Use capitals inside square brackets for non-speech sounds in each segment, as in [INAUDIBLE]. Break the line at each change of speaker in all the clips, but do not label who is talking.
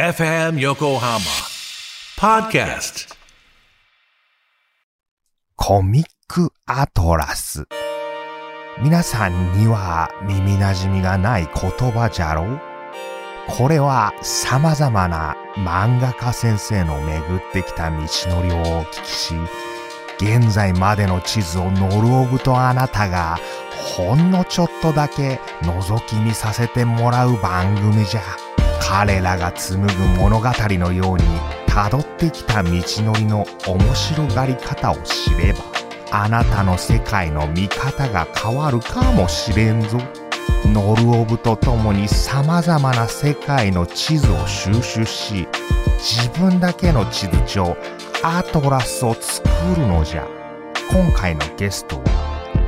FM Yokohama Podcast
コミックアトラス。皆さんには耳馴染みがない言葉じゃろ？うこれは様々な漫画家先生の巡ってきた道のりをお聞きし、現在までの地図をノルオブとあなたがほんのちょっとだけ覗き見させてもらう番組じゃ。彼らが紡ぐ物語のように辿ってきた道のりの面白がり方を知れば、あなたの世界の見方が変わるかもしれんぞ。ノルオブと共に様々な世界の地図を収集し、自分だけの地図帳、アトラスを作るのじゃ。今回のゲストは、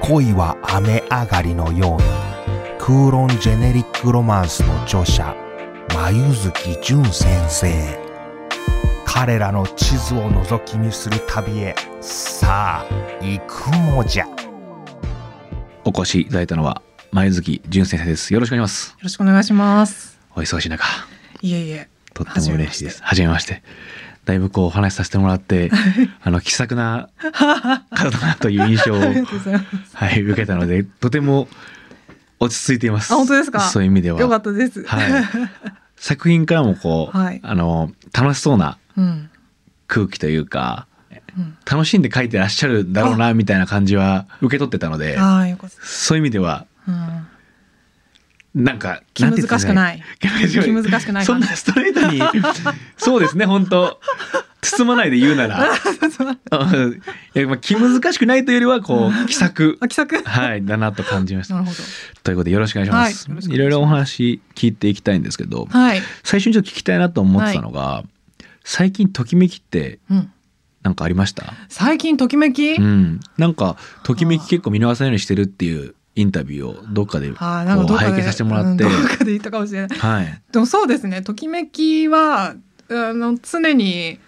恋は雨上がりのように、クーロンジェネリックロマンスの著者、眉月淳先生。彼らの地図を覗き見する旅へ、さあ、行くのじゃ。
お越しいただいたのは前月淳先生です。よろしくお願いします。
よろしくお願いします。
お忙しい中、
いえいえ。
とっても嬉しいです。はじめまして。だいぶこうお話しさせてもらって、あの気さくな方だなという印象を。[LAUGHS] はい、受けたので、とても落ち着いています。
あ、本当ですか？
そういう意味では。
よかったです。
はい。作品からもこう、
はい。
あの楽しそうな
うん。
空気というか、
うん。
楽しんで書いてらっしゃるんだろうなみたいな感じは受け取ってたので。そういう意味では
うん。
なんか [LAUGHS]
気難しくない。
気
気難しくない
そんなストレートに。[LAUGHS] そうですね本当包まないで言うなら [LAUGHS] うんいやまあ気難しくないというよりはこう気さく
あ、気さく？
はいだなと感じました
なるほ
ということでよろしくお願いします、
はいよろい
ろいろお話聞いていきたいんですけど、
ど。はい。
最初にちょっと聞きたいなと思ってたのが、最近ときめきって
うん。
なんかありました？
最近ときめき？
うんなんかときめき結構見逃さないようにしてるっていうインタビューをどっかでこう。拝見させてもらって、
うんどっかで言ったかもしれない。
はい
でもそうですね。ときめきは、あの、常に。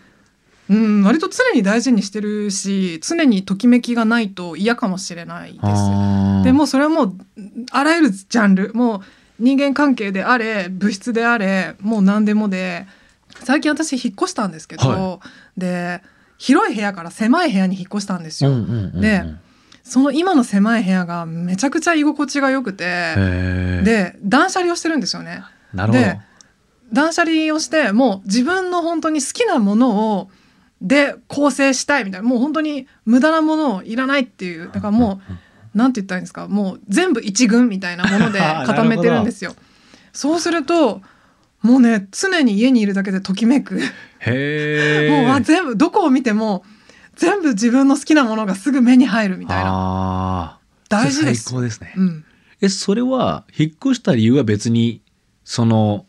うん、割と常に大事にしてるし、常にときめきがないと嫌かもしれないです。でもうそれはもうあらゆるジャンルもう人間関係であれ物質であれもう何でもで最近私引っ越したんですけど、
は
で広い部屋から狭い部屋に引っ越したんですよ。
うんうんうんうん
でその今の狭い部屋がめちゃくちゃ居心地が良くてで断捨離をしてるんですよね。で断捨離をしてもう自分の本当に好きなものをで構成したいみたいな。もう本当に無駄なものをいらないっていう。だからもうなんて言ったらいいんですか？もう全部一軍みたいなもので [LAUGHS] 固めてるんですよ。そうするともうね常に家にいるだけでときめく。[LAUGHS] もうあ全部どこを見ても全部自分の好きなものがすぐ目に入るみたいな。大事です。
最高ですね、
うん、
えそれは引っ越した理由は別にその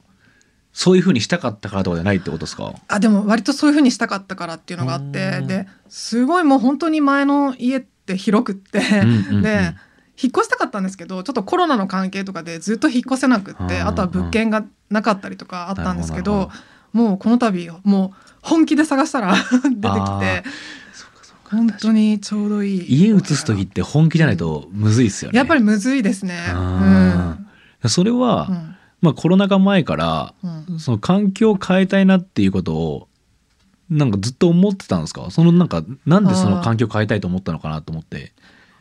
そういうふうにしたかったからとかじゃないってことですか？
あでも割とそういう風にしたかったからっていうのがあってですごいもう本当に前の家って広くって、
うんうんうん。
で引っ越したかったんですけどちょっとコロナの関係とかでずっと引っ越せなくって
あ
とは物件がなかったりとかあったんですけど
ほ
もうこの度もう本気で探したら [LAUGHS] 出てきて本当にちょうどいい。
家移す時って本気じゃないとむずいっすよね。
やっぱりむずいですね。
あー。それは、
うんうん
まあコロナ禍前から
うん。
その環境を変えたいなっていうことをなんかずっと思ってたんですか？そのなんかなんでその環境を変えたいと思ったのかなと思って。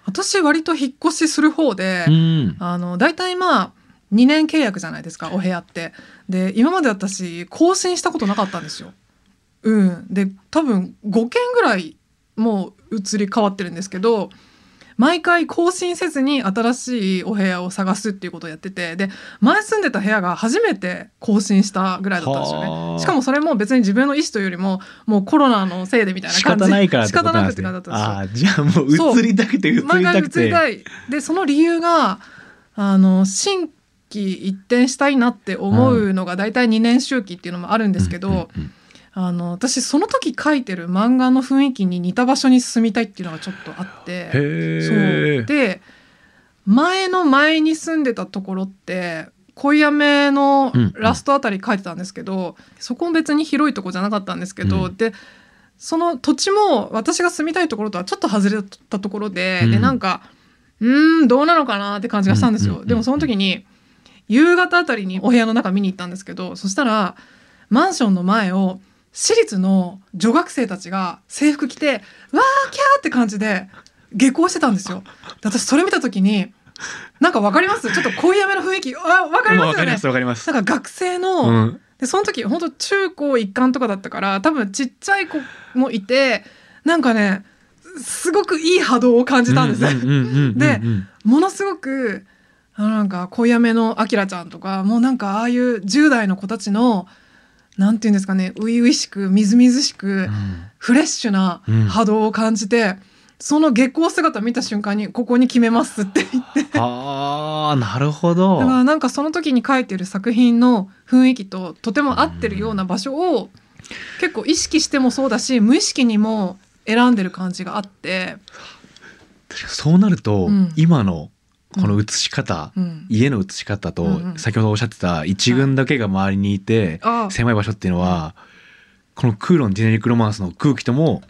私割と引っ越しする方で、
うん。
あの大体まあ2年契約じゃないですかお部屋って。で今まで私更新したことなかったんですよ。うん、で多分5件ぐらいもう移り変わってるんですけど毎回更新せずに新しいお部屋を探すっていうことをやっててで前住んでた部屋が初めて更新したぐらいだったんですよ
はあ。
ねしかもそれも別に自分の意思というよりももうコロナのせいでみたいな
仕
感じ
方ないからなん
仕方なくって
ですね
感じだったんですよ。
ああじゃあもう移りたくて移り
毎回移
たくて
りたい。でその理由があの新規一転したいなって思うのが大体2年周期っていうのもあるんですけど、
うんうんうん
あの私その時書いてる漫画の雰囲気に似た場所に住みたいっていうのがちょっとあって。そう。で前の前に住んでたところって恋やめのラストあたり書いてたんですけど、そこも別に広いとこじゃなかったんですけど、
うん。
でその土地も私が住みたいところとはちょっと外れたところで、
うん。
でなんかうーんどうなのかなって感じがしたんですよ。
うん。うんうん。うん
でもその時に夕方あたりにお部屋の中見に行ったんですけどそしたらマンションの前を私立の女学生たちが制服着てわーキャーって感じで下校してたんですよ。で私それ見た時になんかわかります？ちょっと濃いめの雰囲気。あわかりますよね。
わかりますわかります。
なんか学生の、
うん。
でその時本当中高一貫とかだったから多分ちっちゃい子もいてなんかねすごくいい波動を感じたんです、でものすごくあのなんか濃いめのあきらちゃんとかもうなんかああいう10代の子たちのなんていうんですかね初々しくみずみずしくフレッシュな波動を感じて、その下校姿見た瞬間にここに決めますって言って。
ああなるほど。
だからなんかその時に書いてる作品の雰囲気ととても合ってるような場所を結構意識してもそうだし無意識にも選んでる感じがあって、[LAUGHS]
そうなると、
うん。
今のこの写し方、
うん、
家の写し方と、
うんうん。
先ほどおっしゃってた一軍だけが周りにいて、
あ
狭い場所っていうのは、このクーロンジェネリックロマンスの空気とも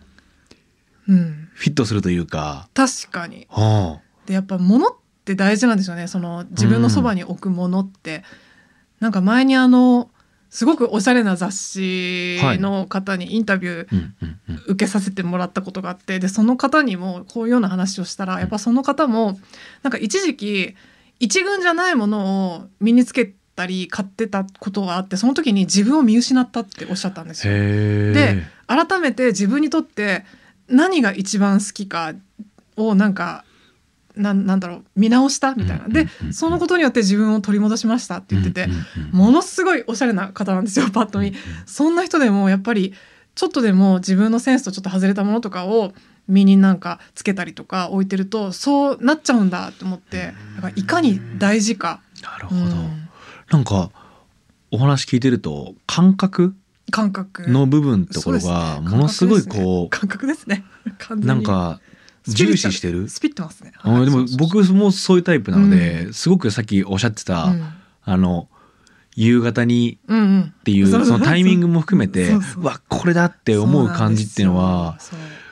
うん、
フィットするというか、
確かに。
は
でやっぱ物って大事なんですよね。その自分のそばに置くものって、なんか前にあのすごくおしゃれな雑誌の方にインタビュー受けさせてもらったことがあってでその方にもこういうような話をしたらやっぱその方もなんか一時期一軍じゃないものを身につけたり買ってたことがあってその時に自分を見失ったっておっしゃったんですよ。で改めて自分にとって何が一番好きかをなんかなんなんだろう見直した？みたいな。でそのことによって自分を取り戻しました？って言っててものすごいおしゃれな方なんですよパッと見。そんな人でもやっぱりちょっとでも自分のセンスとちょっと外れたものとかを身になんかつけたりとか置いてるとそうなっちゃうんだと思って。だからいかに大事か、
なるほど、
うん。
なんかお話聞いてると感覚？
感覚。
の部分ってところがものすごいこ
感覚ですね。完
う
全に。
なんか重視してる？
スピってますね、
あでも
はいそうそう
僕もそういうタイプなので、すごくさっきおっしゃってた、
うん。
あの夕方に
うんうん。
っていう
そう
そのタイミングも含めてわこれだって思う感じっていうのは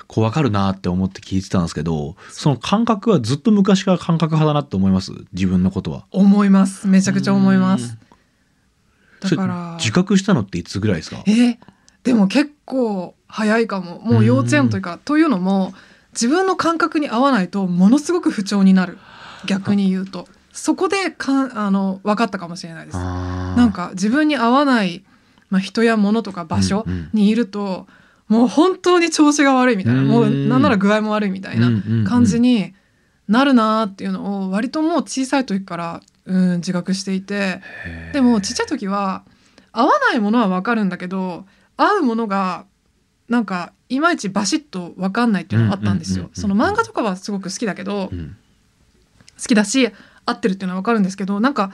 こう分かるなって思って聞いてたんですけどその感覚はずっと昔から感覚派だなって思います？自分のことは。
思います。めちゃくちゃ思いま
うん。
すだから。
自覚したのっていつぐらいですか？
えでも結構早いかも。もう幼稚園というかというのも自分の感覚に合わないとものすごく不調になる。逆に言うと。そこでかんあの分かったかもしれないです。
な
なんか自分に合わない、まあ、人や物とか場所
うんうん。
にいると、もう本当に調子が悪いみたいな、
うん。
もうなんなら具合も悪いみたいな感じになるなーっていうのを割ともう小さい時からうん自覚していて。でもちっちゃい時は合わないものは分かるんだけど合うものがなんかいまいちバシッと分かんないっていうのがあったんですよ。その漫画とかはすごく好きだけど
うん。
好きだし合ってるっていうのは分かるんですけどなんか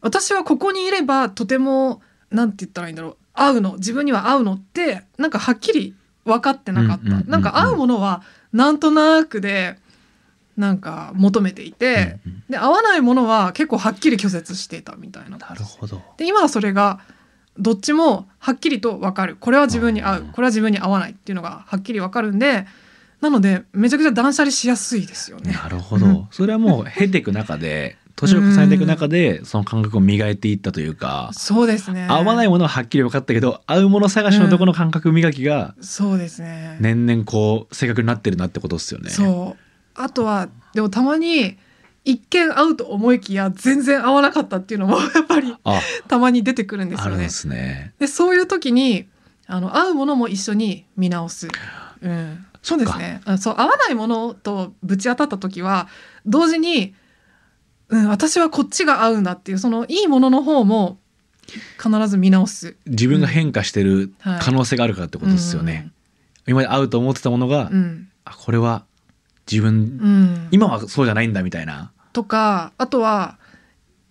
私はここにいればとてもなんて言ったらいいんだろう。合うの。自分には合うのってなんかはっきり分かってなかった、なんか合うものはなんとなくでなんか求めていて、
うんうん。
で合わないものは結構はっきり拒絶していたみたいな。
なるほど。
で今はそれがどっちもはっきりと分かる。これは自分に合う。これは自分に合わないっていうのがはっきり分かるんでなのでめちゃくちゃ断捨離しやすいですよね。
なるほど、
う [LAUGHS] ん
それはもう経ていく中で年を重ねていく中でその感覚を磨いていったというか、
そうですね。
合わないものははっきり分かったけど合うもの探しのところの感覚磨きが
そうですね。
年々こう正確になってるなってことですよね。
そう。あとはでもたまに一見合うと思いきや全然合わなかったっていうのもやっぱり
あ
たまに出てくるんですよね
で。すね。
でそういう時にあの合うものも一緒に見直す。うん、そうですねあそう合わないものとぶち当たった時は同時に、うん、私はこっちが合うんだっていうそのいいものの方も必ず見直す。
自分が変化してる
はい
可能性があるからってことですよね。今まで合うと思ってたものが、
うん。うん
あこれは自分、
うん
今はそうじゃないんだみたいな。
とかあとは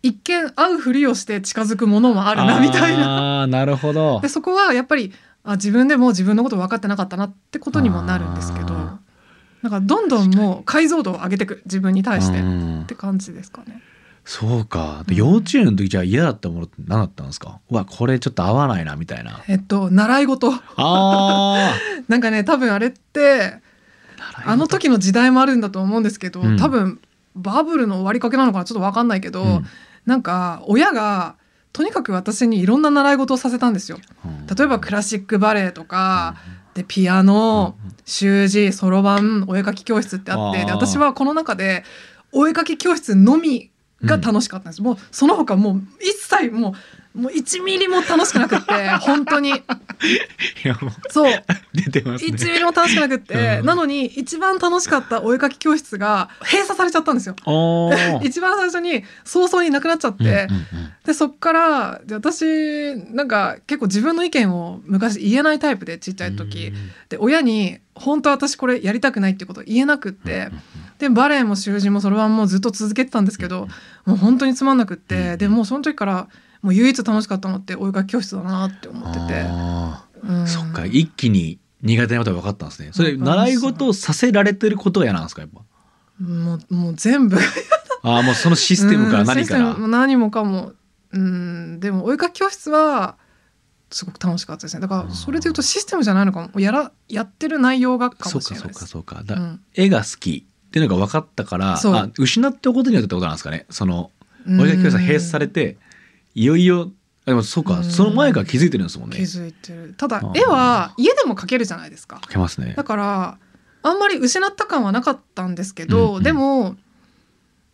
一見合うふりをして近づくものもあるなみたいな。
な。あーなるほど
で。そこはやっぱりあ自分でも自分のこと分かってなかったなってことにもなるんですけど
あ
なんかどんどんもう解像度を上げていく自分に対してっ
うん
て感じですかね。
そうか。で
うん
幼稚園の時じゃあ嫌だったものって何だったんですか？うわこれちょっと合わないなみたいな。
えっと習い事
あ [LAUGHS]
なんかね多分あれって
あ。
あの時の時代もあるんだと思うんですけど、
うん
多分バブルの終わりかけなのかなちょっと分かんないけど、
うん。
なんか親がとにかく私にいろんな習い事をさせたんですよ。
うん。
例えばクラシックバレエとか、でピアノ習字そろばんお絵描き教室ってあってで私はこの中でお絵描き教室のみが楽しかったんです、もうその他もう一切もうもう1ミリも楽しくなくって [LAUGHS] 本当に。
いやもう
そう。
出てますね。
1ミリも楽しくなくって、
うん。
なのに一番楽しかったお絵描き教室が閉鎖されちゃったんですよ。[LAUGHS] 一番最初に早々になくなっちゃって、
うんうんうん
でそっからで私なんか結構自分の意見を昔言えないタイプでちっちゃい時、で親に本当私これやりたくないってことを言えなくって、でバレエも習字もそろばんもずっと続けてたんですけど、もう本当につまんなくって、でもうその時からもう唯一楽しかったのってお絵描き教室だなって思ってて、
あ
うん。
ーそっか一気に苦手なことが分かったんですね。それ習い事をさせられてることが嫌なんですかやっぱ？
もうもう全部。[LAUGHS]
ああもうそのシステムから何から？
ムも何もかも。うんでもお絵描き教室はすごく楽しかったですね。だからそれでいうとシステムじゃないのかも。やらやってる内容がか
そうかそうか
もしれないです。
そうかだ、
うん。
絵が好きっていうのが分かったから
そう。
あ失ったことによってってことなんですかね。その
うん。
お絵描き教室が閉鎖されていよいよあでもそうか
うん。
その前から気づいてるんですもんね。
気づいてる。ただ絵は家でも描けるじゃないですか。
描けますね。
だからあんまり失った感はなかったんですけど、
うんうん。
でも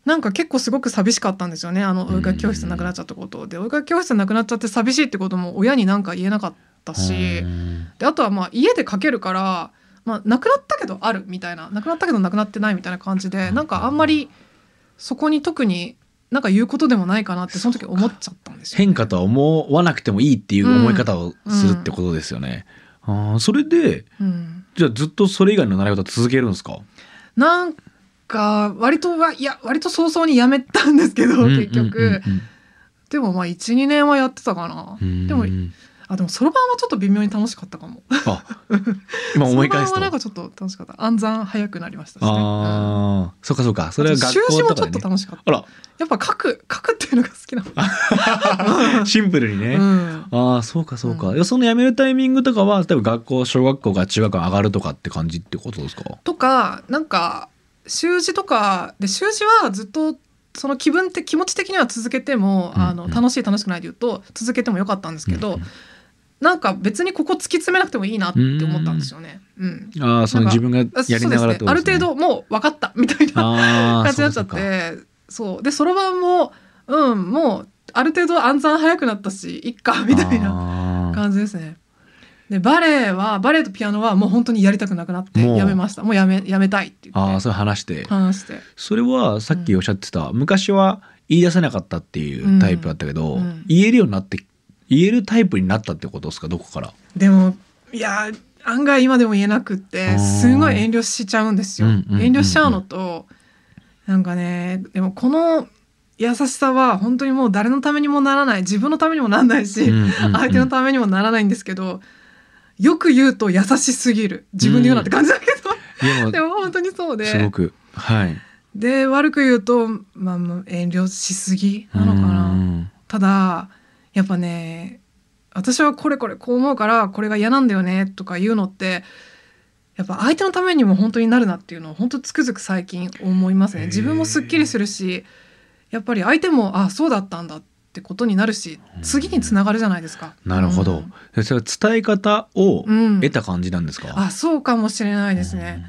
なんか結構すごく寂しかったんですよね。あのお絵描き教室なくなっちゃったことで。お絵描き教室なくなっちゃって寂しいってことも親になんか言えなかったし。
うん
であとはまあ家で描けるから、まあ、なくなったけどあるみたいな。なくなったけどなくなってないみたいな感じでなんかあんまりそこに特になんか言うことでもないかなってその時思っちゃったんですよ、
変化とは思わなくてもいいっていう思い方をするってことですよね。あーそれで
うん、
じゃあずっとそれ以外の習い事は続けるんですか？
なんか割とはいや割と早々にやめたんですけど結局、でもまあ12年はやってたかな、
うん。うんうん
でも
うん
あでもそろばんはちょっと微妙に楽しかったかも。
あ今思い返すと。
なんかちょっと楽しかった。暗算早くなりましたしね、うん。
ああ、そうかそうか。それは学
習字もちょっ
校と
楽しかった。
あら。
やっぱ書く書くっていうのが好きなの。[LAUGHS]
シンプルにね、
うん。
ああそうかそうか、
うん。
その辞めるタイミングとかは例えば学校小学校が中学校上がるとかって感じってことですか？
とかなんか習字とかで習字はずっとその気分って気持ち的には続けても、あの楽しい楽しくないで言うと続けてもよかったんですけど、
うんうん
なんか別にここ突き詰めなくてもいいなって思ったんですよね。うん。
ああその自分がやりながら
ね、ある程度もう分かったみたいな
あ
感じになっちゃってそう。でそろばんもうんもうある程度暗算早くなったしいっかみたいな
な
感じですね。でバレエはバレエとピアノはもう本当にやりたくなくなってやめました。もうやめやめたいって言って。
ああそれ話して。
話して。
それはさっきおっしゃってた、昔は言い出せなかったっていうタイプだったけど、
うん。うん。
言えるようになって言えるタイプになったってことですか？どこから？
でもいや案外今でも言えなくっ
あ
て
ー。
すごい遠慮しちゃうんですよ、
うんうんうんうん
遠慮しちゃうのとなんかねでもこの優しさは本当にもう誰のためにもならない自分のためにもならないし、
うんうんうん。
相手のためにもならないんですけどよく言うと優しすぎる。自分で言うなって感じだけど、
でも
でも本当にそうで。
すごく。はい。
で悪く言うと、まあ、まあ遠慮しすぎなのか
う
なん。ただやっぱね私はこれこれこう思うからこれが嫌なんだよねとか言うのってやっぱ相手のためにも本当になるなっていうのを本当つくづく最近思いますね。自分もすっきりするしやっぱり相手もあそうだったんだってことになるし次につながるじゃないですか。
なるほど、でそれは伝え方を
うん、うん
得た感じなんですか、
あそうかもしれないですね。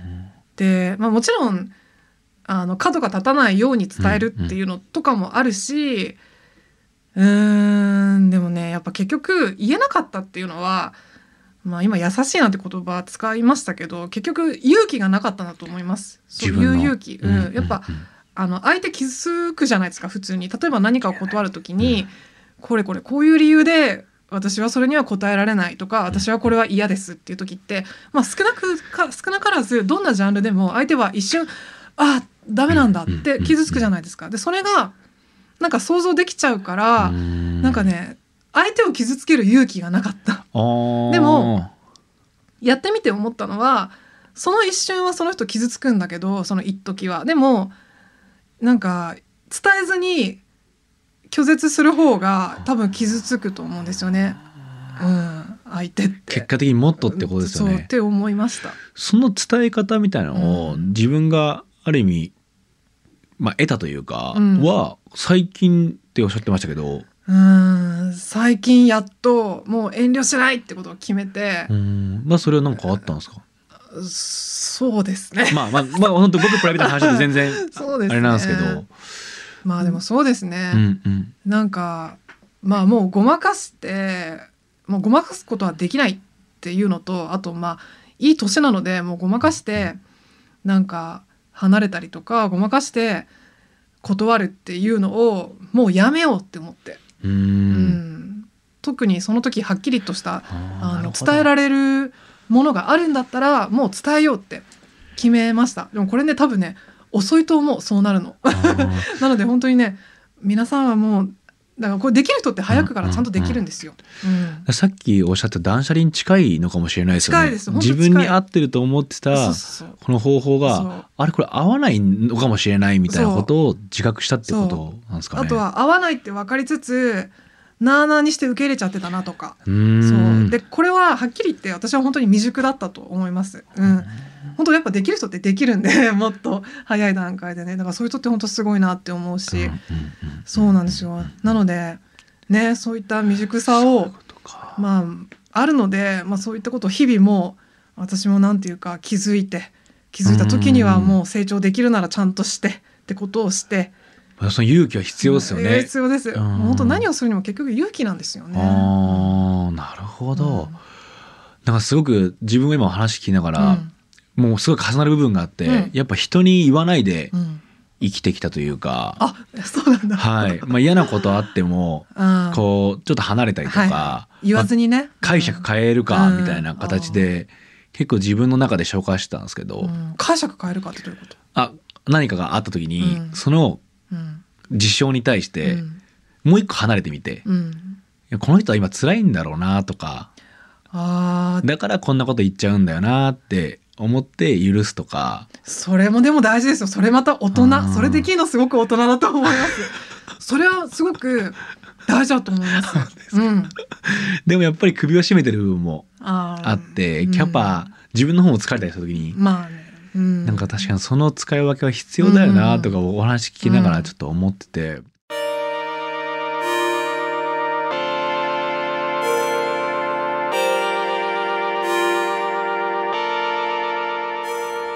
で、まあ、もちろんあの角が立たないように伝えるっていうのとかもあるしうーんでもねやっぱ結局言えなかったっていうのは、まあ、今優しいなんて言葉使いましたけど結局勇気がなかったんだと思います。そういう勇気、うん。やっぱあの相手傷つくじゃないですか普通に。例えば何かを断る時に、これこれこういう理由で私はそれには答えられないとか私はこれは嫌ですっていう時って、まあ、少なくか少なからずどんなジャンルでも相手は一瞬あダメなんだって傷つくじゃないですか。でそれがなんか想像できちゃうから、
な
なんかね相手を傷つける勇気がなかった。でもやってみて思ったのはその一瞬はその人傷つくんだけどその一時は。でもなんか伝えずに拒絶する方が多分傷つくと思うんですよね。うん、相手って。
結果的にもっとってことですよね。
そうって思いました。
その伝え方みたいなのを
う
自分がある意味、まあ、得たというか、
うん。
は最近っておっしゃってましたけど、
うーん最近やっともう遠慮しないってことを決めて。
う、ん。まあそれは何かあったんですか？
そうですね。
まあまあまあ本当ごくプライベートな話で全然 [LAUGHS]
そうですね。
あれなんですけど。
まあでもそうですね。
うんうん。
なんかまあもうごまかしてもうごまかすことはできないっていうのとあとまあいい年なのでもうごまかしてなんか離れたりとかごまかして断るっていうのをもうやめようって思って、
うー
うん。ん特にその時はっきりとした
あ
の伝えられるものがあるんだったらもう伝えようって決めました。でもこれね多分ね遅いと思う。そうなるの。[LAUGHS] なので本当にね皆さんはもうだからこれできる人って早くからちゃんとできるんですよ。うん。
さっきおっしゃった断捨離に近いのかもしれないですよね。自分に合ってると思ってたこの方法があれこれ合わないのかもしれないみたいなことを自覚したってことなんですかね。
あとは合わないって分かりつつなあなあにして受け入れちゃってたなとか。そう。でこれははっきり言って私は本当に未熟だったと思います。うん、本当やっぱできる人ってできるんで [LAUGHS] もっと早い段階でね。だからそういう人って本当すごいなって思うし、
うんうんうん
そうなんですよ。なのでねそういった未熟さをまああるので、まあ、そういったことを日々もう私もなんていうか気づいて気づいた時にはもう成長できるならちゃんとしてってことをして。
その勇気は必要ですよ
えー
ね
必要です。
うん。
もう本当何をするにも結局勇気なんですよね。
ああなるほど、なんかすごく自分が今話聞きなが
うん。
ら、もうすごい重なる部分があって、
うん。
やっぱ人に言わないで
うん。うん
生きてきたというか、
あそうなんだ。
はい。まあ、嫌なことあってもこうちょっと離れたりとか、
は言わずにね、
解釈変えるか
うん。
みたいな形で、結構自分の中で消化してたんですけど、
うん。解釈変えるかってどういうこと、
あ何かがあった時に、
うん。
その
うん。
事象に対して
うん。
もう一個離れてみて、この人は今辛いんだろうなとか。だからこんなこと言っちゃうんだよなって思って許すとか。
それもでも大事ですよ。それまた大人。
うん。
それできるのすごく大人だと思います [LAUGHS] それはすごく大事だと思います。うん。
でもやっぱり首を絞めてる部分も
あ
って、
うん。
キャパ自分の方も疲れたりした時に、
まあね、うん、
なんか確かにその使い分けは必要だよなとかお話聞きながらちょっと思ってて、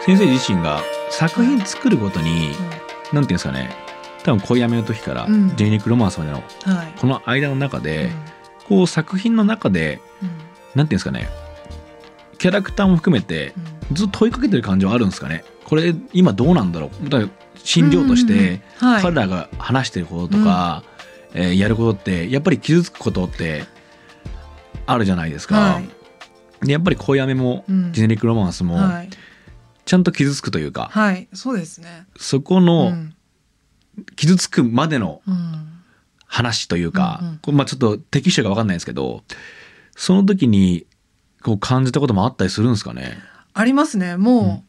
先生自身が作品作るごとに、なんていうんですかね。多分恋やめの時から、
うん。
ジェニック・ロマンスまでの
うんはい。
この間の中で、こう作品の中で
うん。
なんていうんですかね。キャラクターも含めて
うん。
ずっと問いかけてる感じはあるんですかね。これ今どうなんだろう。だから心情として彼らが話してることとか、えーやることってやっぱり傷つくことってあるじゃないですか。
はい。
でやっぱり恋やめも、
うん。
ジェネリック・ロマンスも
はい
ちゃんと傷つくというか、
はいそうですね。
そこの
うん。
傷つくまでの
うん。
話というか、
うんうん。
こうまあ、ちょっと適してるか分かんないですけどその時にこう感じたこともあったりするんですかね？
ありますね。もう、
うん。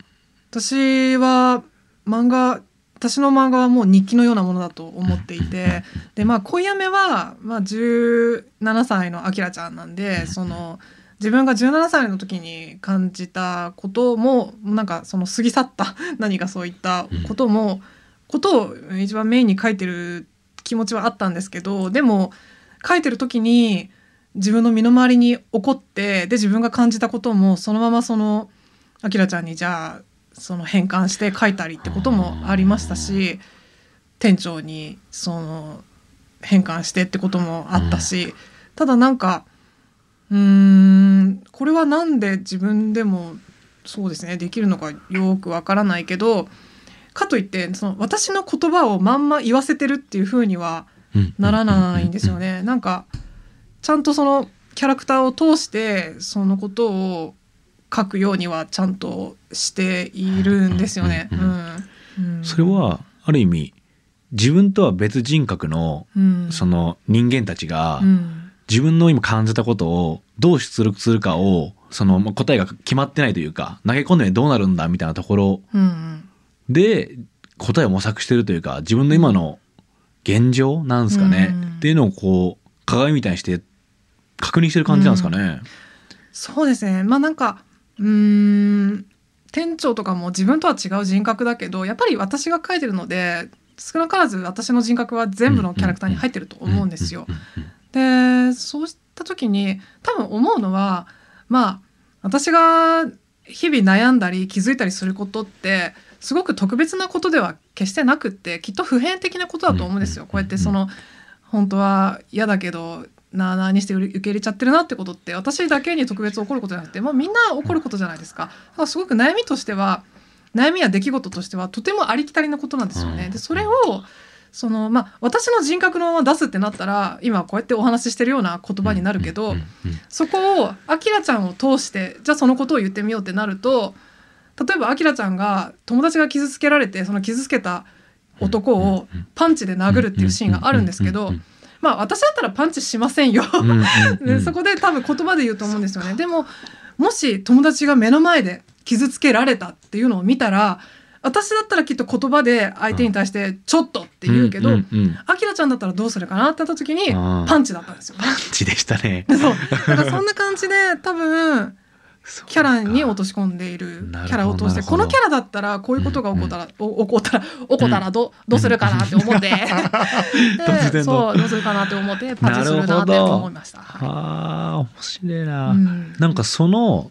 私は漫画私の漫画はもう日記のようなものだと思っていてでまあ恋やめは、まあ、17歳のあきらちゃんなんでその自分が17歳の時に感じたこともなんかその過ぎ去った [LAUGHS] 何かそういったことも、ことを一番メインに書いてる気持ちはあったんですけどでも書いてる時に自分の身の回りに起こってで自分が感じたこともそのままそのあきらちゃんにじゃあその変換して書いたりってこともありましたし店長にその変換してってこともあったし、ただなんかうーんこれはなんで自分でもそうですねできるのかよくわからないけどかといってその私の言葉をまんま言わせてるっていう風にはならないんですよね。なんかちゃんとそのキャラクターを通してそのことを書くようにはちゃんとしているんですよね。
それはある意味自分とは別人格の
うん。
その人間たちが
うん
自分の今感じたことをどう出力するかをそのまあ答えが決まってないというか投げ込んでどうなるんだみたいなところ
うん
で答えを模索してるというか自分の今の現状なんですかね、
うん。
っていうのをこう鏡みたいにして確認してる感じなんですかね。
そうですね。まあなんかうーん店長とかも自分とは違う人格だけどやっぱり私が書いてるので少なからず私の人格は全部のキャラクターに入ってると思うんですよ。でそうした時に多分思うのはまあ私が日々悩んだり気づいたりすることってすごく特別なことでは決してなくってきっと普遍的なことだと思うんですよ。こうやってその本当は嫌だけどなあなあにして受け入れちゃってるなってことって私だけに特別起こることじゃなくて、まあ、みんな起こることじゃないですか。だからすごく悩みとしては悩みや出来事としてはとてもありきたりなことなんですよね。でそれをそのまあ、私の人格のまま出すってなったら今こうやってお話ししてるような言葉になるけど、そこをあきらちゃんを通してじゃあそのことを言ってみようってなると例えばあきらちゃんが友達が傷つけられてその傷つけた男をパンチで殴るっていうシーンがあるんですけど。まあ私だったらパンチしませんよ。[LAUGHS] でそこで多分言葉で言うと思うんですよね。でももし友達が目の前で傷つけられたっていうのを見たら私だったらきっと言葉で相手に対して「ちょっと」って言うけどあきらちゃんだったらどうするかなって言った時にパンチだったんですよ。
パンチでしたね。[LAUGHS]
そう。だからそんな感じで多分キャラに落とし込んでいるキャラを通してこのキャラだったらこういうことが起こったら、うんうん、起こったら起こったらど,、うどうするかなって思って。[LAUGHS] でそうどうするかなって思ってパンチするなって思いました。
ああ面白いな、うん、なんかその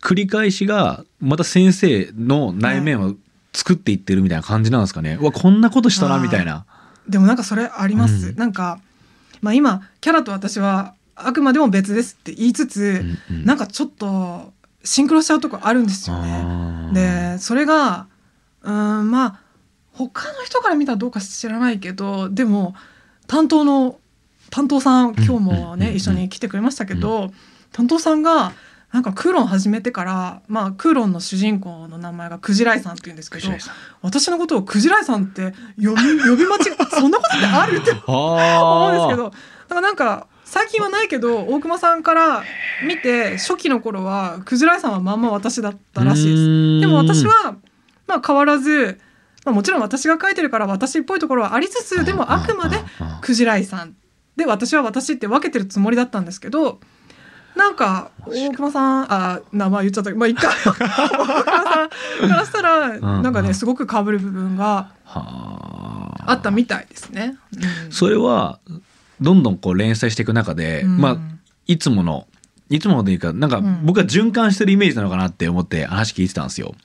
繰り返しがまた先生の内面を作っていってるみたいな感じなんですかね。うわこんなことしたなみたいな。
でもなんかそれあります。うん、なんかまあ今キャラと私はあくまでも別ですって言いつつ、うんうん、なんかちょっとシンクロしちゃうとこあるんですよね。でそれがうんまあ他の人から見たらどうか知らないけどでも担当の担当さん今日もね、一緒に来てくれましたけど、担当さんがなんかクーロン始めてから、まあ、クーロンの主人公の名前がクジライさんって言うんですけど私のことをクジライさんって呼び呼び間違えそんなことってあるって [LAUGHS] 思うんですけどだからなんか最近はないけど大熊さんから見て初期の頃はクジライさんはまんま私だったらしいです。でも私は、まあ、変わらず、まあ、もちろん私が書いてるから私っぽいところはありつつでもあくまでクジライさんで私は私って分けてるつもりだったんですけど。なんか大熊さんあ名前言っちゃったまあいっか大熊さんからしたらなんかねすごくかぶる部分があ。ったみたいですね。
うん、それはどんどんこう連載していく中で、うん、まあいつものいつものでいいかなんか僕は循環してるイメージなのかなって思って話聞いてたんですよ。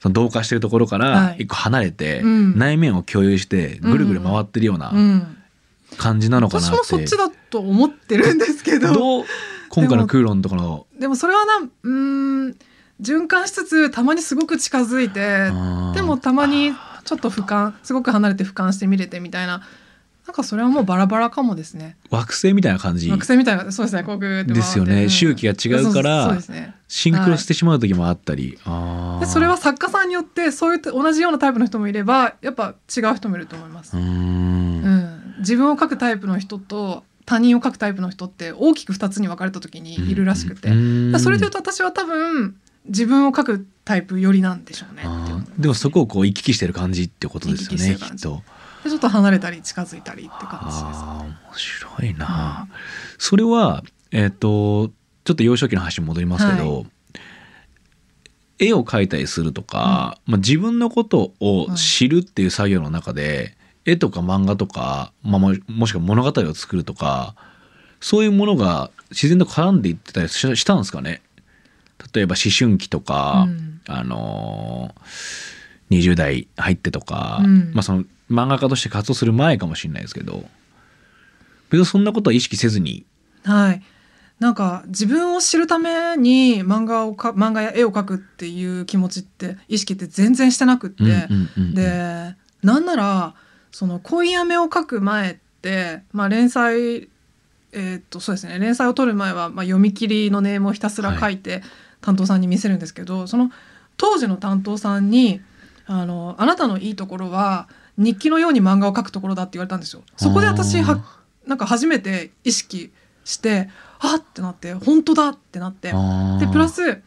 その同化してるところから一個離れて、内面を共有してぐるぐる回ってるような感じなのかなって、私
もそっちだと思ってるんですけど。
どう今回のクーロンとかの
でもそれはなうん循環しつつたまにすごく近づいてでもたまにちょっと俯瞰すごく離れて俯瞰して見れてみたいななんかそれはもうバラバラかもですね。
惑星みたいな感じ。
惑星みたいな、そうですね、航空
ですよね。周期が違うから、シンクロしてしまう時もあったり。
はい、でそれは作家さんによってそういう同じようなタイプの人もいれば、やっぱ違う人もいると思います。うんうん自分を書くタイプの人と他人を書くタイプの人って大きく2つに分かれた時にいるらしくて、それでいうと私は多分自分を書くタイプよりなんでしょうね。
でもそこをこう行き来してる感じってことですよねきっと。
でちょっと離れたり近づいたりって感じです、ね、
面白いな、うん、それはえっ、ー、とちょっと幼少期の話に戻りますけど、はい、絵を描いたりするとか、うん、まあ、自分のことを知るっていう作業の中で、うん、絵とか漫画とか、まあ、もしくは物語を作るとかそういうものが自然と絡んでいってたりしたんですかね。例えば思春期とか、あのー、20代入ってとか、まあ、その漫画家として活動する前かもしれないですけど別にそんなことは意識せずに。
はい。なんか自分を知るために漫画をか漫画や絵を描くっていう気持ちって意識って全然してなくって、でなんならその恋やめを描く前って、まあ、連載えー、っとそうですね。連載を取る前は、まあ、読み切りのネームをひたすら書いて担当さんに見せるんですけど、はい、その当時の担当さんにあの「あなたのいいところは日記のように漫画を描くところだって言われたんですよ。そこで私はなんか初めて意識してあってなって本当だってなって。でプラス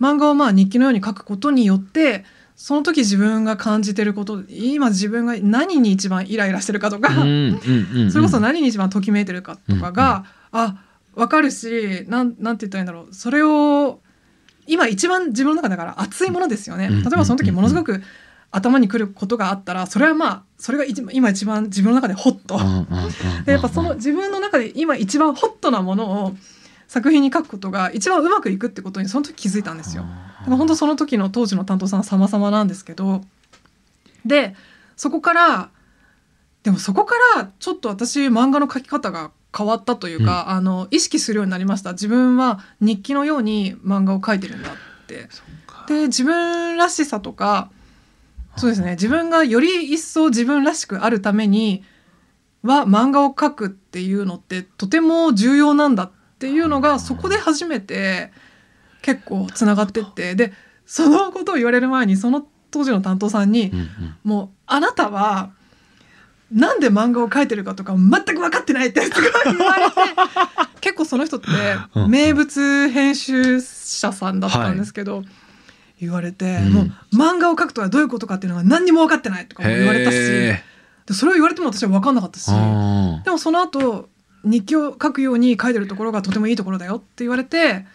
漫画をまあ日記のように書くことによってその時自分が感じてること今自分が何に一番イライラしてるかとか、それこそ何に一番ときめいてるかとかが、うんうん、あ分かるしなんなんて言ったらいいんだろうそれを今一番自分の中だから熱いものですよね。例えばその時ものすごく頭にくることがあったらそれはまあそれが一今一番自分の中でホット。
うんうんうんうん
でやっぱその自分の中で今一番ホットなものを作品に書くことが一番うまくいくってことにその時気づいたんですよ。でも本当その時の当時の担当さん様々なんですけどでそこからでもそこからちょっと私漫画の書き方が変わったというか、あの意識するようになりました。自分は日記のように漫画を書いてるんだって。で自分らしさとかそうですね。自分がより一層自分らしくあるためには漫画を描くっていうのってとても重要なんだっていうのがそこで初めて結構つながってってでそのことを言われる前にその当時の担当さんに
うんうん。
もうあなたはなんで漫画を描いてるかとか全く分かってないってすごい言われて [LAUGHS] 結構その人って
うん
名物編集者さんだったんですけど、言われて、
うん。
もう漫画を描くとはどういうことかっていうのが何にも分かってないとかも言われたし
へ
でそれを言われても私は分かんなかったし
ー
でもその後日記を書くように書いてるところがとてもいいところだよって言われて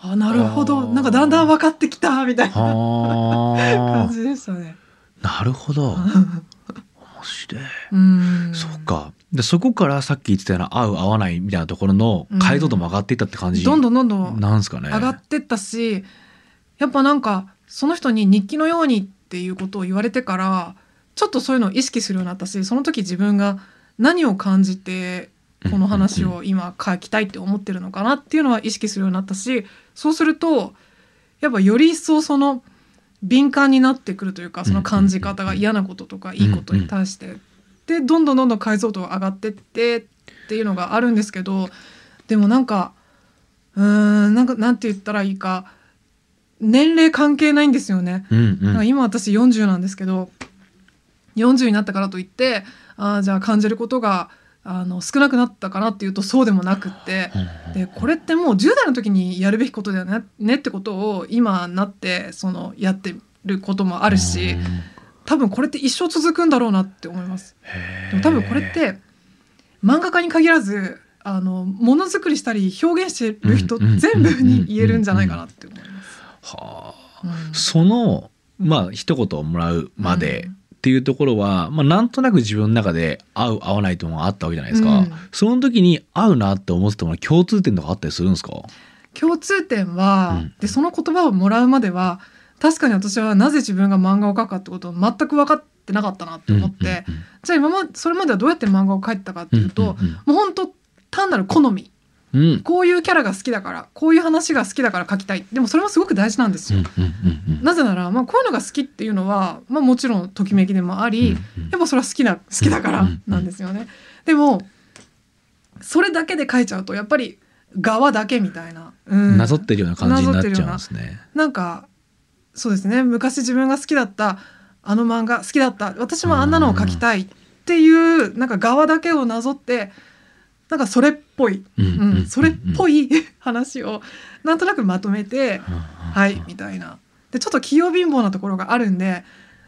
あなるほ
あ
ど
ー。
なんかだんだん分かってきたみたいな
は [LAUGHS]
感
あ
じでしたね。
なるほど。面白い。
うん。
そうか。でそこからさっき言ってたような合う合わないみたいなところの解像度も上がっていったって感じ
どんどんどんどん
なんですかね。
上がってったしやっぱなんかその人に日記のようにっていうことを言われてからちょっとそういうのを意識するようになったしその時自分が何を感じてこの話を今書きたいって思ってるのかなっていうのは意識するようになったしそうするとやっぱより一層その敏感になってくるというかその感じ方が嫌なこととかいいことに対して。でどんどんどんどん解像度が上がってってっていうのがあるんですけどでもなんかうーんなんかなんて言ったらいいか年齢関係ないんですよね。
うんうん。
だから今私40なんですけど40になったからといってあーじゃあ感じることがあの少なくなったかなっていうとそうでもなくってでこれってもう10代の時にやるべきことだよねねってことを今なってそのやってることもあるし多分これって一生続くんだろうなって思います。でも多分これって漫画家に限らずあのものづくりしたり表現してる人全部に言えるんじゃないかなって思います。
はあ。
うん。
そのまあ一言をもらうまでっていうところは、まあ、なんとなく自分の中で合う合わないというのがあったわけじゃないですか、
うん。
その時に合うなって思ってたもの共通点とかあったりするんですか？
共通点は、
うん。
でその言葉をもらうまでは確かに私はなぜ自分が漫画を描くかってことを全く分かってなかったなって思って、
うんうん
じゃあ今まそれまではどうやって漫画を描いてたかっていうと、
うんうん。
もう本当単なる好みこういうキャラが好きだからこういう話が好きだから描きたい。でもそれもすごく大事なんですよ。なぜなら、まあ、こういうのが好きっていうのは、まあ、もちろんときめきでもあり、
うんうん。
やっぱそれは好きな好きだからなんですよね。でもそれだけで書いちゃうとやっぱり側だけみたいな、うん。
なぞってるような感じになっちゃうんですね。
なんかそうですね。昔自分が好きだったあの漫画好きだった。私もあんなのを描きたいっていうなんか側だけをなぞってなんかそれっぽい、
うん
うんそれっぽ
い。[LAUGHS]
い話をなんとなくまとめてはいみたいな。でちょっと器用貧乏なところがあるんで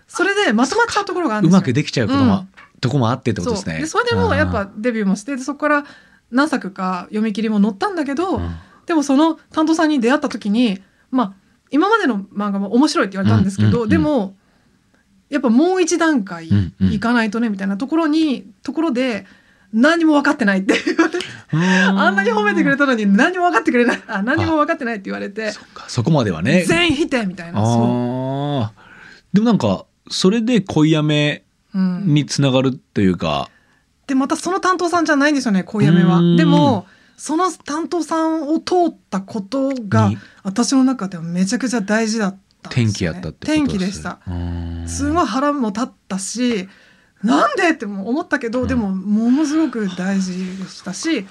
それでまとまっちゃうところがあるんですよ。
うまくできちゃうことも、とこもあってってことですね。
でそれでもやっぱデビューもしてでそこから何作か読み切りも載ったんだけど、
うん。
でもその担当さんに出会った時にまあ今までの漫画も面白いって言われたんですけど、
うんうんうん。
でもやっぱもう一段階
うんうん。
いかないとねみたいなところにところで何も分かってないって言われてあんなに褒めてくれたのに何も分かってくれないあ何も分かってないって言われて
そっかそこまではね。
全否定みたいな。
でもなんかそれで恋やめ
う、うん、
につながるというか、
でまたその担当さんじゃないんですよね恋やめは。でもその担当さんを通ったことが
に。
私の中ではめちゃくちゃ大事だったね。
転機やったってことです
転機でした。
うん。
すごい腹も立ったしなんで？っても思ったけど、
うん。
でもものすごく大事でしたし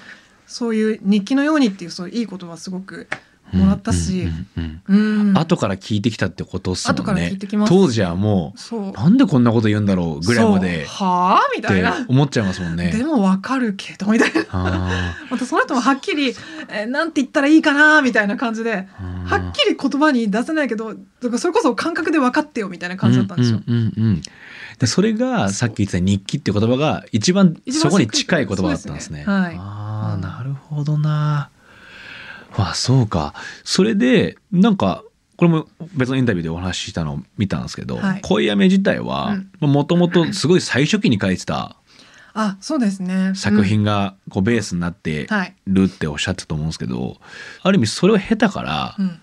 そういう日記のようにっていうそういういい言葉すごくもらったし、
うんうんうん
うん。
後から聞いてきたってことっすもんね。当時はも
そう。
うなんでこんなこと言うんだろうぐらいまで
はあみ
ったて
いな、
思っちゃいますもんね。
でもわかるけどみたいな。
あ
またその人もはっきり、えーなんて言ったらいいかなみたいな感じで
ー。
はっきり言葉に出せないけどそれこそ感覚で分かってよみたいな感じだったんですよ。
うんうんうんうん。でそれがさっき言ってた日記っていう言葉が一番そこに近い言葉だったんですね。
すね。はい。
ああ、
うん
なるほどな。わあそうか。それでなんかこれも別のインタビューでお話ししたのを見たんですけど、
はい。
恋やめ自体はもともと [LAUGHS] すごい最初期に書いてた
あそうですね。
作品がこうベースになってるっておっしゃってたと思うんですけどある意味それを経たから、
うん、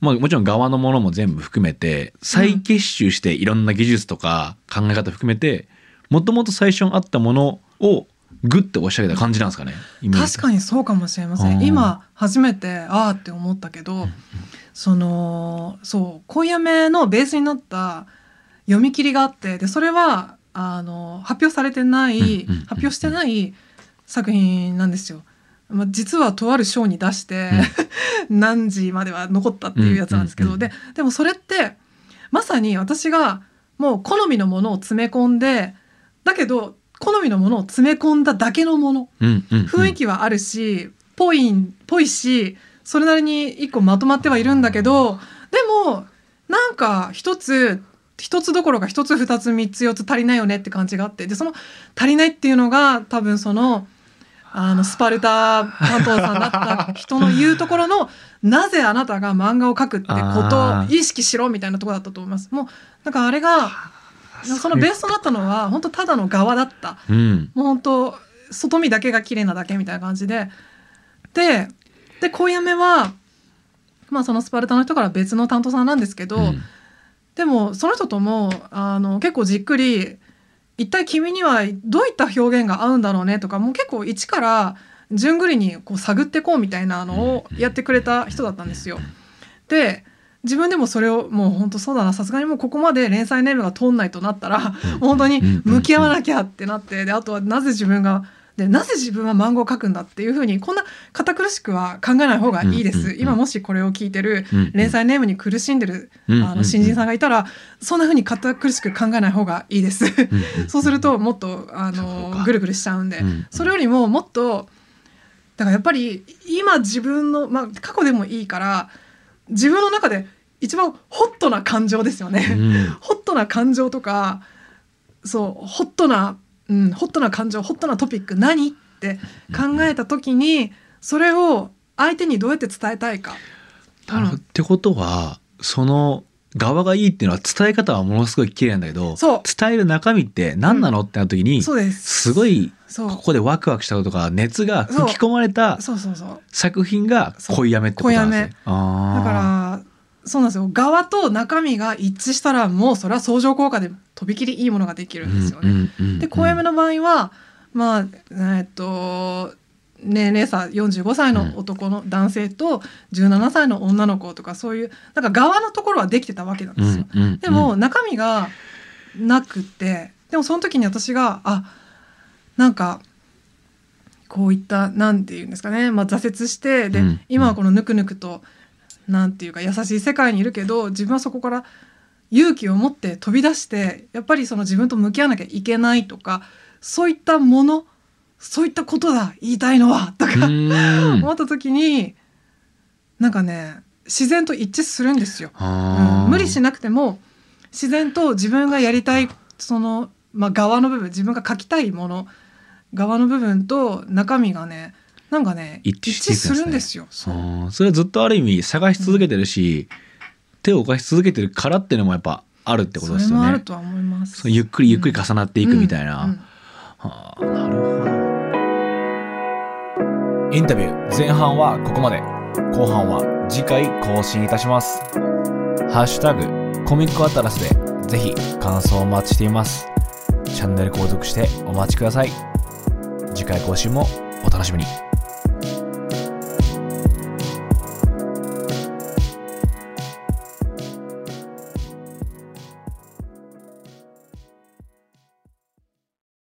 まあ、もちろん側のものも全部含めて再結集していろんな技術とか考え方含めてもともと最初にあったものをグッて押し上げた感じなんですかね
確かにそうかもしれませ
うん。
ん今初めてああって思ったけど、そのそう恋やめのベースになった読み切りがあってでそれはあの発表されてない、
うんうんうん
発表してない作品なんですよ。まあ、実はとある章に出して、[LAUGHS] 何時までは残ったっていうやつなんですけど、
うんうんうん。
ででもそれってまさに私がもう好みのものを詰め込んでだけど好みのものを詰め込んだだけのもの。
うんうんうん。
雰囲気はあるし、ぽいんぽいしそれなりに一個まとまってはいるんだけどでもなんか一つ一つどころか一つ二つ三つ四つ足りないよねって感じがあって。でその足りないっていうのが多分そのあのスパルタ担当さんだった人の言うところのなぜあなたが漫画を描くってことを意識しろみたいなところだったと思います。もうなんかあれがそのベースとなったのは本当ただの側だった。
うん。
もう本当外見だけが綺麗なだけみたいな感じで。でで恋やめはまあそのスパルタの人から別の担当さんなんですけど、
うん。
でもその人ともあの結構じっくり一体君にはどういった表現が合うんだろうねとかもう結構一から順繰りにこう探ってこうみたいなのをやってくれた人だったんですよ。で自分でもそれをもう本当そうだな。さすがにもうここまで連載ネームが通んないとなったら、本当に向き合わなきゃってなってであとはなぜ自分がでなぜ自分は漫画を描くんだっていうふうにこんな堅苦しくは考えない方がいいです、今もしこれを聞いてる
うん。
連載ネームに苦しんでる、
うん。
あの新人さんがいたらそんなふうに堅苦しく考えない方がいいです。
うん。
そうするともっとあのぐるぐるしちゃうんで、
うん。
それよりももっとだからやっぱり今自分の、まあ、過去でもいいから自分の中で一番ホットな感情ですよね。
うん
ホットな感情とかそうホットな、うん、ホットな感情ホットなトピック何って考えた時にそれを相手にどうやって伝えたいか。
なるってことはその側がいいっていうのは伝え方はものすごい綺麗なんだけど伝える中身って何なのってなった時に
す。
すごいここでワクワクしたこととか熱が吹き込まれた作品が恋やめってことなんですね。
だからそうなんですよ。側と中身が一致したらもうそれは相乗効果でとびきりいいものができるんですよね。
うんうんうんうん
で恋やめの場合はまあえっと年齢差45歳の男の男性と17歳の女の子とかそういうなんか側のところはできてたわけなんですよ。
うんうんうん。
でも中身がなくてでもその時に私があなんかこういったなんていうんですかね、まあ、挫折してで、
うん。
今はこのぬくぬくとなんていうか優しい世界にいるけど自分はそこから勇気を持って飛び出してやっぱりその自分と向き合わなきゃいけないとかそういったものそういったことだ言いたいのはとか、
うん
思った時になんかね自然と一致するんですよ。うん無理しなくても自然と自分がやりたいその、まあ、側の部分自分が書きたいもの側の部分と中身がねなんかね
一致してね
するんですよ。そ
れはずっとある意味探し続けてるし、手を動かし続けてるからっていうのもやっぱあるってことですよね。
もあるとは思います。
ゆっくりゆっくり重なっていくみたいな。
うんうん
はあなるほど。
インタビュー前半はここまで。後半は次回更新いたします。ハッシュタグコミックアトラスでぜひ感想をお待ちしています。チャンネル購読してお待ちください。次回更新もお楽しみに。